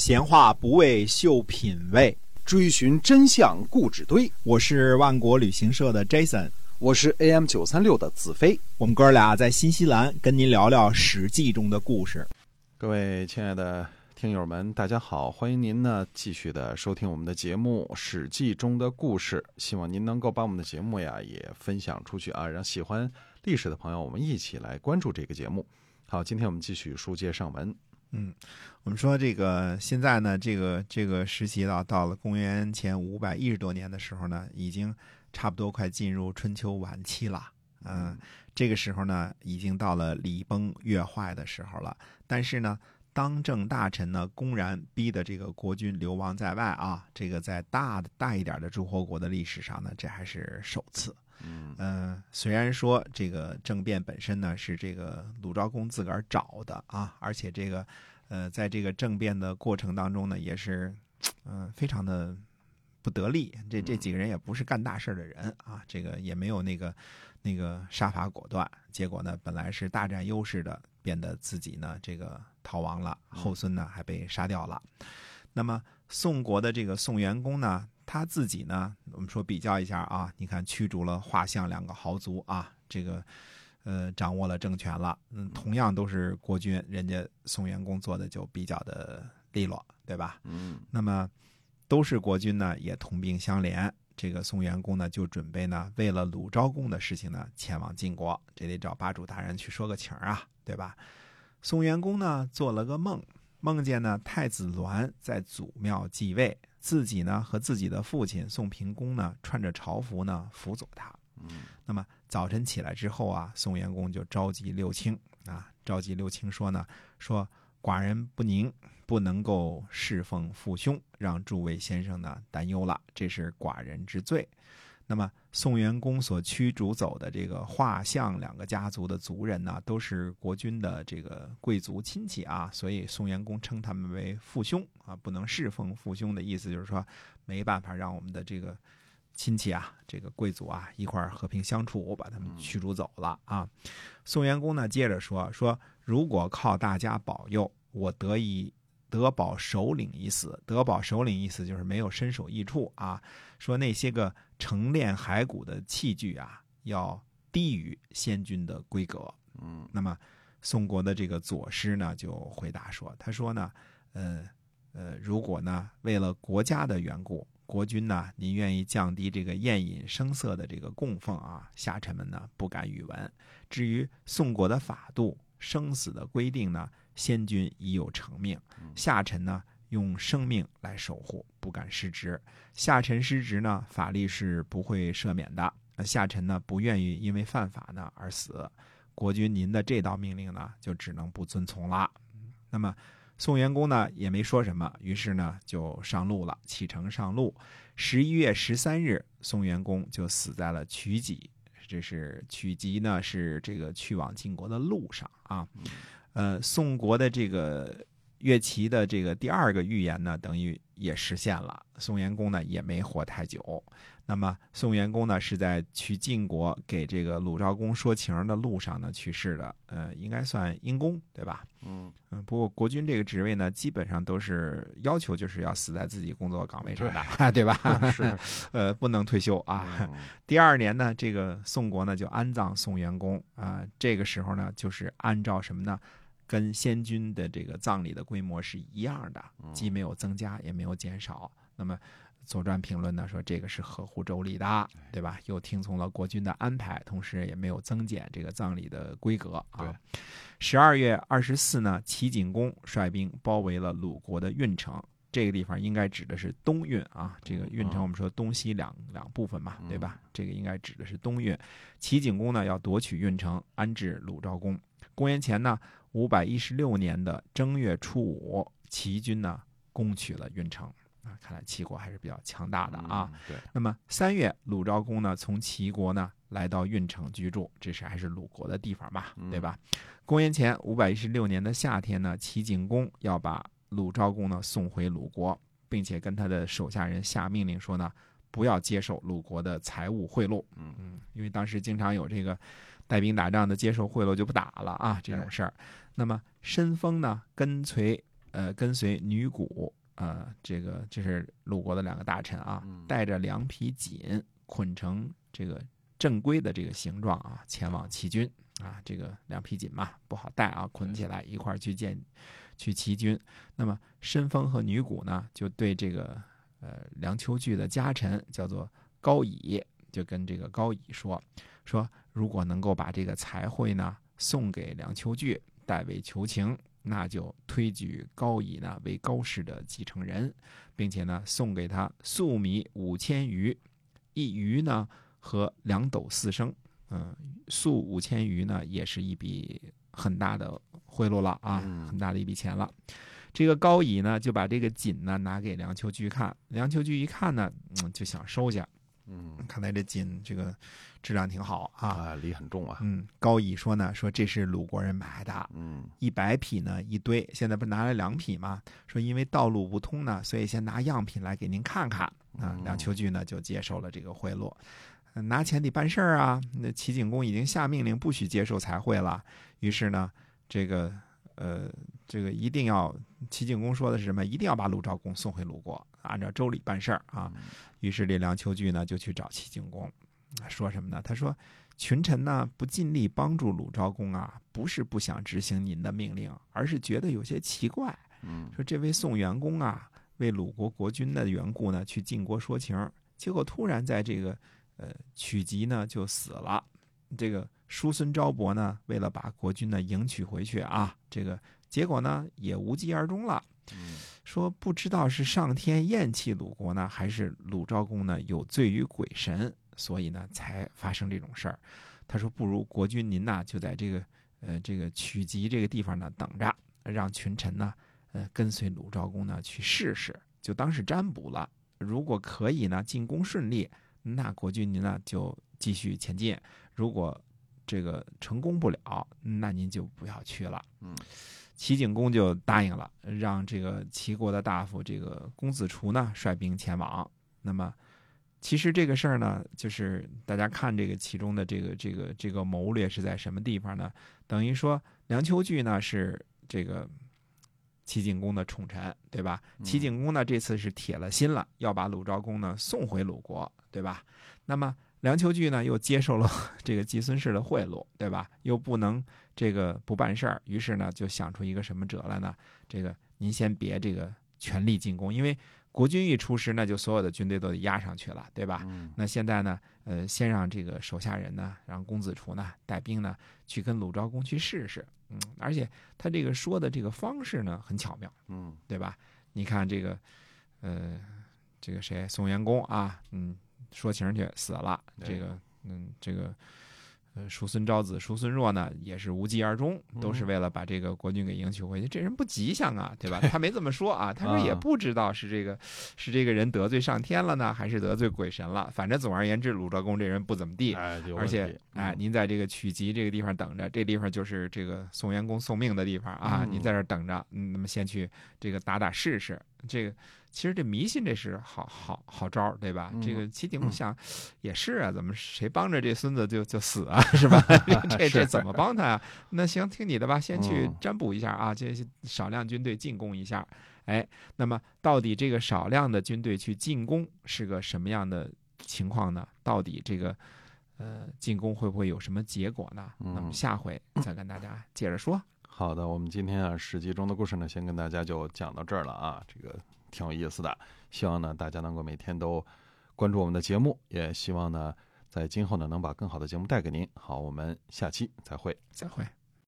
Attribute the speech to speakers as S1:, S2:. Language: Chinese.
S1: 闲话不为秀品味，
S2: 追寻真相故纸堆。
S1: 我是万国旅行社的 Jason，
S2: 我是 AM 九三六的子飞。
S1: 我们哥俩在新西兰跟您聊聊《史记》中的故事。
S3: 各位亲爱的听友们，大家好，欢迎您呢继续的收听我们的节目《史记》中的故事。希望您能够把我们的节目呀也分享出去啊，让喜欢历史的朋友我们一起来关注这个节目。好，今天我们继续书接上文。
S1: 嗯，我们说这个现在呢，这个这个时期到到了公元前五百一十多年的时候呢，已经差不多快进入春秋晚期了。嗯，这个时候呢，已经到了礼崩乐坏的时候了。但是呢，当政大臣呢，公然逼的这个国君流亡在外啊，这个在大大一点的诸侯国的历史上呢，这还是首次。嗯，虽然说这个政变本身呢是这个鲁昭公自个儿找的啊，而且这个呃，在这个政变的过程当中呢，也是嗯非常的不得力。这这几个人也不是干大事的人啊，这个也没有那个那个杀伐果断。结果呢，本来是大占优势的，变得自己呢这个逃亡了，后孙呢还被杀掉了。那么宋国的这个宋元公呢？他自己呢？我们说比较一下啊，你看驱逐了画像两个豪族啊，这个呃掌握了政权了。嗯，同样都是国君，人家宋元公做的就比较的利落，对吧？
S3: 嗯。
S1: 那么都是国君呢，也同病相怜。这个宋元公呢，就准备呢，为了鲁昭公的事情呢，前往晋国，这得找巴主大人去说个情啊，对吧？宋元公呢，做了个梦，梦见呢太子栾在祖庙继位。自己呢和自己的父亲宋平公呢穿着朝服呢辅佐他。
S3: 嗯，
S1: 那么早晨起来之后啊，宋元公就召集六卿啊，召集六卿说呢，说寡人不宁，不能够侍奉父兄，让诸位先生呢担忧了，这是寡人之罪。那么宋元公所驱逐走的这个画像两个家族的族人呢，都是国君的这个贵族亲戚啊，所以宋元公称他们为父兄啊，不能侍奉父兄的意思就是说，没办法让我们的这个亲戚啊，这个贵族啊一块和平相处，我把他们驱逐走了啊。宋元公呢接着说说，如果靠大家保佑，我得以。得保首领已死，得保首领意思就是没有身首异处啊。说那些个成炼骸骨的器具啊，要低于先君的规格。
S3: 嗯，
S1: 那么宋国的这个左师呢，就回答说：“他说呢，呃呃，如果呢为了国家的缘故，国君呢您愿意降低这个宴饮声色的这个供奉啊，下臣们呢不敢与闻。至于宋国的法度、生死的规定呢？”先君已有成命，下臣呢用生命来守护，不敢失职。下臣失职呢，法律是不会赦免的。下臣呢不愿意因为犯法呢而死。国君您的这道命令呢，就只能不遵从了。那么宋元公呢也没说什么，于是呢就上路了，启程上路。十一月十三日，宋元公就死在了曲棘。这是曲棘呢，是这个去往晋国的路上啊。呃，宋国的这个乐琪的这个第二个预言呢，等于也实现了。宋元公呢也没活太久。那么宋元公呢是在去晋国给这个鲁昭公说情的路上呢去世的。呃，应该算因公，对吧？
S3: 嗯
S1: 嗯。不过国君这个职位呢，基本上都是要求就是要死在自己工作岗位上的，对吧？
S3: 是。
S1: 呃，不能退休啊。第二年呢，这个宋国呢就安葬宋元公啊。这个时候呢，就是按照什么呢？跟先君的这个葬礼的规模是一样的，既没有增加，也没有减少。那么《左传》评论呢说这个是合乎周礼的，对吧？又听从了国君的安排，同时也没有增减这个葬礼的规格啊。十二月二十四呢，齐景公率兵包围了鲁国的运城，这个地方应该指的是东运啊。这个运城我们说东西两两部分嘛，对吧？这个应该指的是东运。齐景公呢要夺取运城，安置鲁昭公。公元前呢五百一十六年的正月初五，齐军呢攻取了运城啊，看来齐国还是比较强大的啊。
S3: 对。
S1: 那么三月，鲁昭公呢从齐国呢来到运城居住，这是还是鲁国的地方吧，对吧？公元前五百一十六年的夏天呢，齐景公要把鲁昭公呢送回鲁国，并且跟他的手下人下命令说呢，不要接受鲁国的财物贿赂。
S3: 嗯
S1: 嗯，因为当时经常有这个。带兵打仗的接受贿赂就不打了啊，这种事儿。那么申丰呢，跟随呃，跟随女谷，呃，这个这是鲁国的两个大臣啊，带着两匹锦，捆成这个正规的这个形状啊，前往齐军啊。这个两匹锦嘛，不好带啊，捆起来一块儿去见去齐军。那么申丰和女谷呢，就对这个呃梁丘据的家臣叫做高乙，就跟这个高乙说说，如果能够把这个财会呢送给梁丘据，代为求情。那就推举高乙呢为高氏的继承人，并且呢送给他粟米五千余，一余呢和两斗四升。嗯，粟五千余呢也是一笔很大的贿赂了啊，很大的一笔钱了。这个高乙呢就把这个锦呢拿给梁丘据看，梁丘据一看呢，嗯，就想收下。
S3: 嗯，
S1: 看来这锦这个质量挺好啊，
S3: 啊，礼很重啊。
S1: 嗯，高乙说呢，说这是鲁国人买的，
S3: 嗯，
S1: 一百匹呢一堆，现在不是拿了两匹吗？说因为道路不通呢，所以先拿样品来给您看看啊。梁秋菊呢就接受了这个贿赂，拿钱得办事儿啊。那齐景公已经下命令不许接受财贿了，于是呢，这个呃，这个一定要齐景公说的是什么？一定要把鲁昭公送回鲁国，按照周礼办事儿啊。于是这梁丘据呢就去找齐景公，说什么呢？他说：“群臣呢不尽力帮助鲁昭公啊，不是不想执行您的命令，而是觉得有些奇怪。
S3: 嗯，
S1: 说这位宋元公啊，为鲁国国君的缘故呢，去晋国说情，结果突然在这个呃曲集呢就死了。这个叔孙昭伯呢，为了把国君呢迎娶回去啊，这个结果呢也无疾而终了。”说不知道是上天厌弃鲁国呢，还是鲁昭公呢有罪于鬼神，所以呢才发生这种事儿。他说不如国君您呐就在这个呃这个曲集这个地方呢等着，让群臣呢呃跟随鲁昭公呢去试试，就当是占卜了。如果可以呢进攻顺利，那国君您呢就继续前进；如果这个成功不了，那您就不要去了。
S3: 嗯。
S1: 齐景公就答应了，让这个齐国的大夫这个公子除呢率兵前往。那么，其实这个事儿呢，就是大家看这个其中的这个这个这个谋略是在什么地方呢？等于说梁丘据呢是这个齐景公的宠臣，对吧？齐景公呢这次是铁了心了，要把鲁昭公呢送回鲁国，对吧？那么梁丘据呢又接受了 这个季孙氏的贿赂，对吧？又不能。这个不办事儿，于是呢就想出一个什么辙来呢？这个您先别这个全力进攻，因为国君一出师，那就所有的军队都得压上去了，对吧？那现在呢，呃，先让这个手下人呢，让公子楚呢带兵呢去跟鲁昭公去试试，嗯，而且他这个说的这个方式呢很巧妙，
S3: 嗯，
S1: 对吧？你看这个，呃，这个谁宋元公啊，嗯，说情去死了，这个，嗯，这个。呃，叔孙昭子、叔孙若呢，也是无疾而终，都是为了把这个国君给迎娶回去。这人不吉祥啊，对吧？他没这么说啊，他说也不知道是这个，是这个人得罪上天了呢，还是得罪鬼神了。反正总而言之，鲁昭公这人不怎么地，而且哎，您在这个曲集这个地方等着，这地方就是这个宋元公送命的地方啊，您在这等着，嗯，那么先去这个打打试试这个。其实这迷信这是好好好招对吧？这个齐景公想也是啊，怎么谁帮着这孙子就就死啊，是吧？这这怎么帮他啊？那行，听你的吧，先去占卜一下啊，这少量军队进攻一下。哎，那么到底这个少量的军队去进攻是个什么样的情况呢？到底这个呃进攻会不会有什么结果呢？那么下回再跟大家接着说。
S3: 好的，我们今天啊《史记》中的故事呢，先跟大家就讲到这儿了啊，这个。挺有意思的，希望呢大家能够每天都关注我们的节目，也希望呢在今后呢能把更好的节目带给您。好，我们下期再会，
S1: 再会。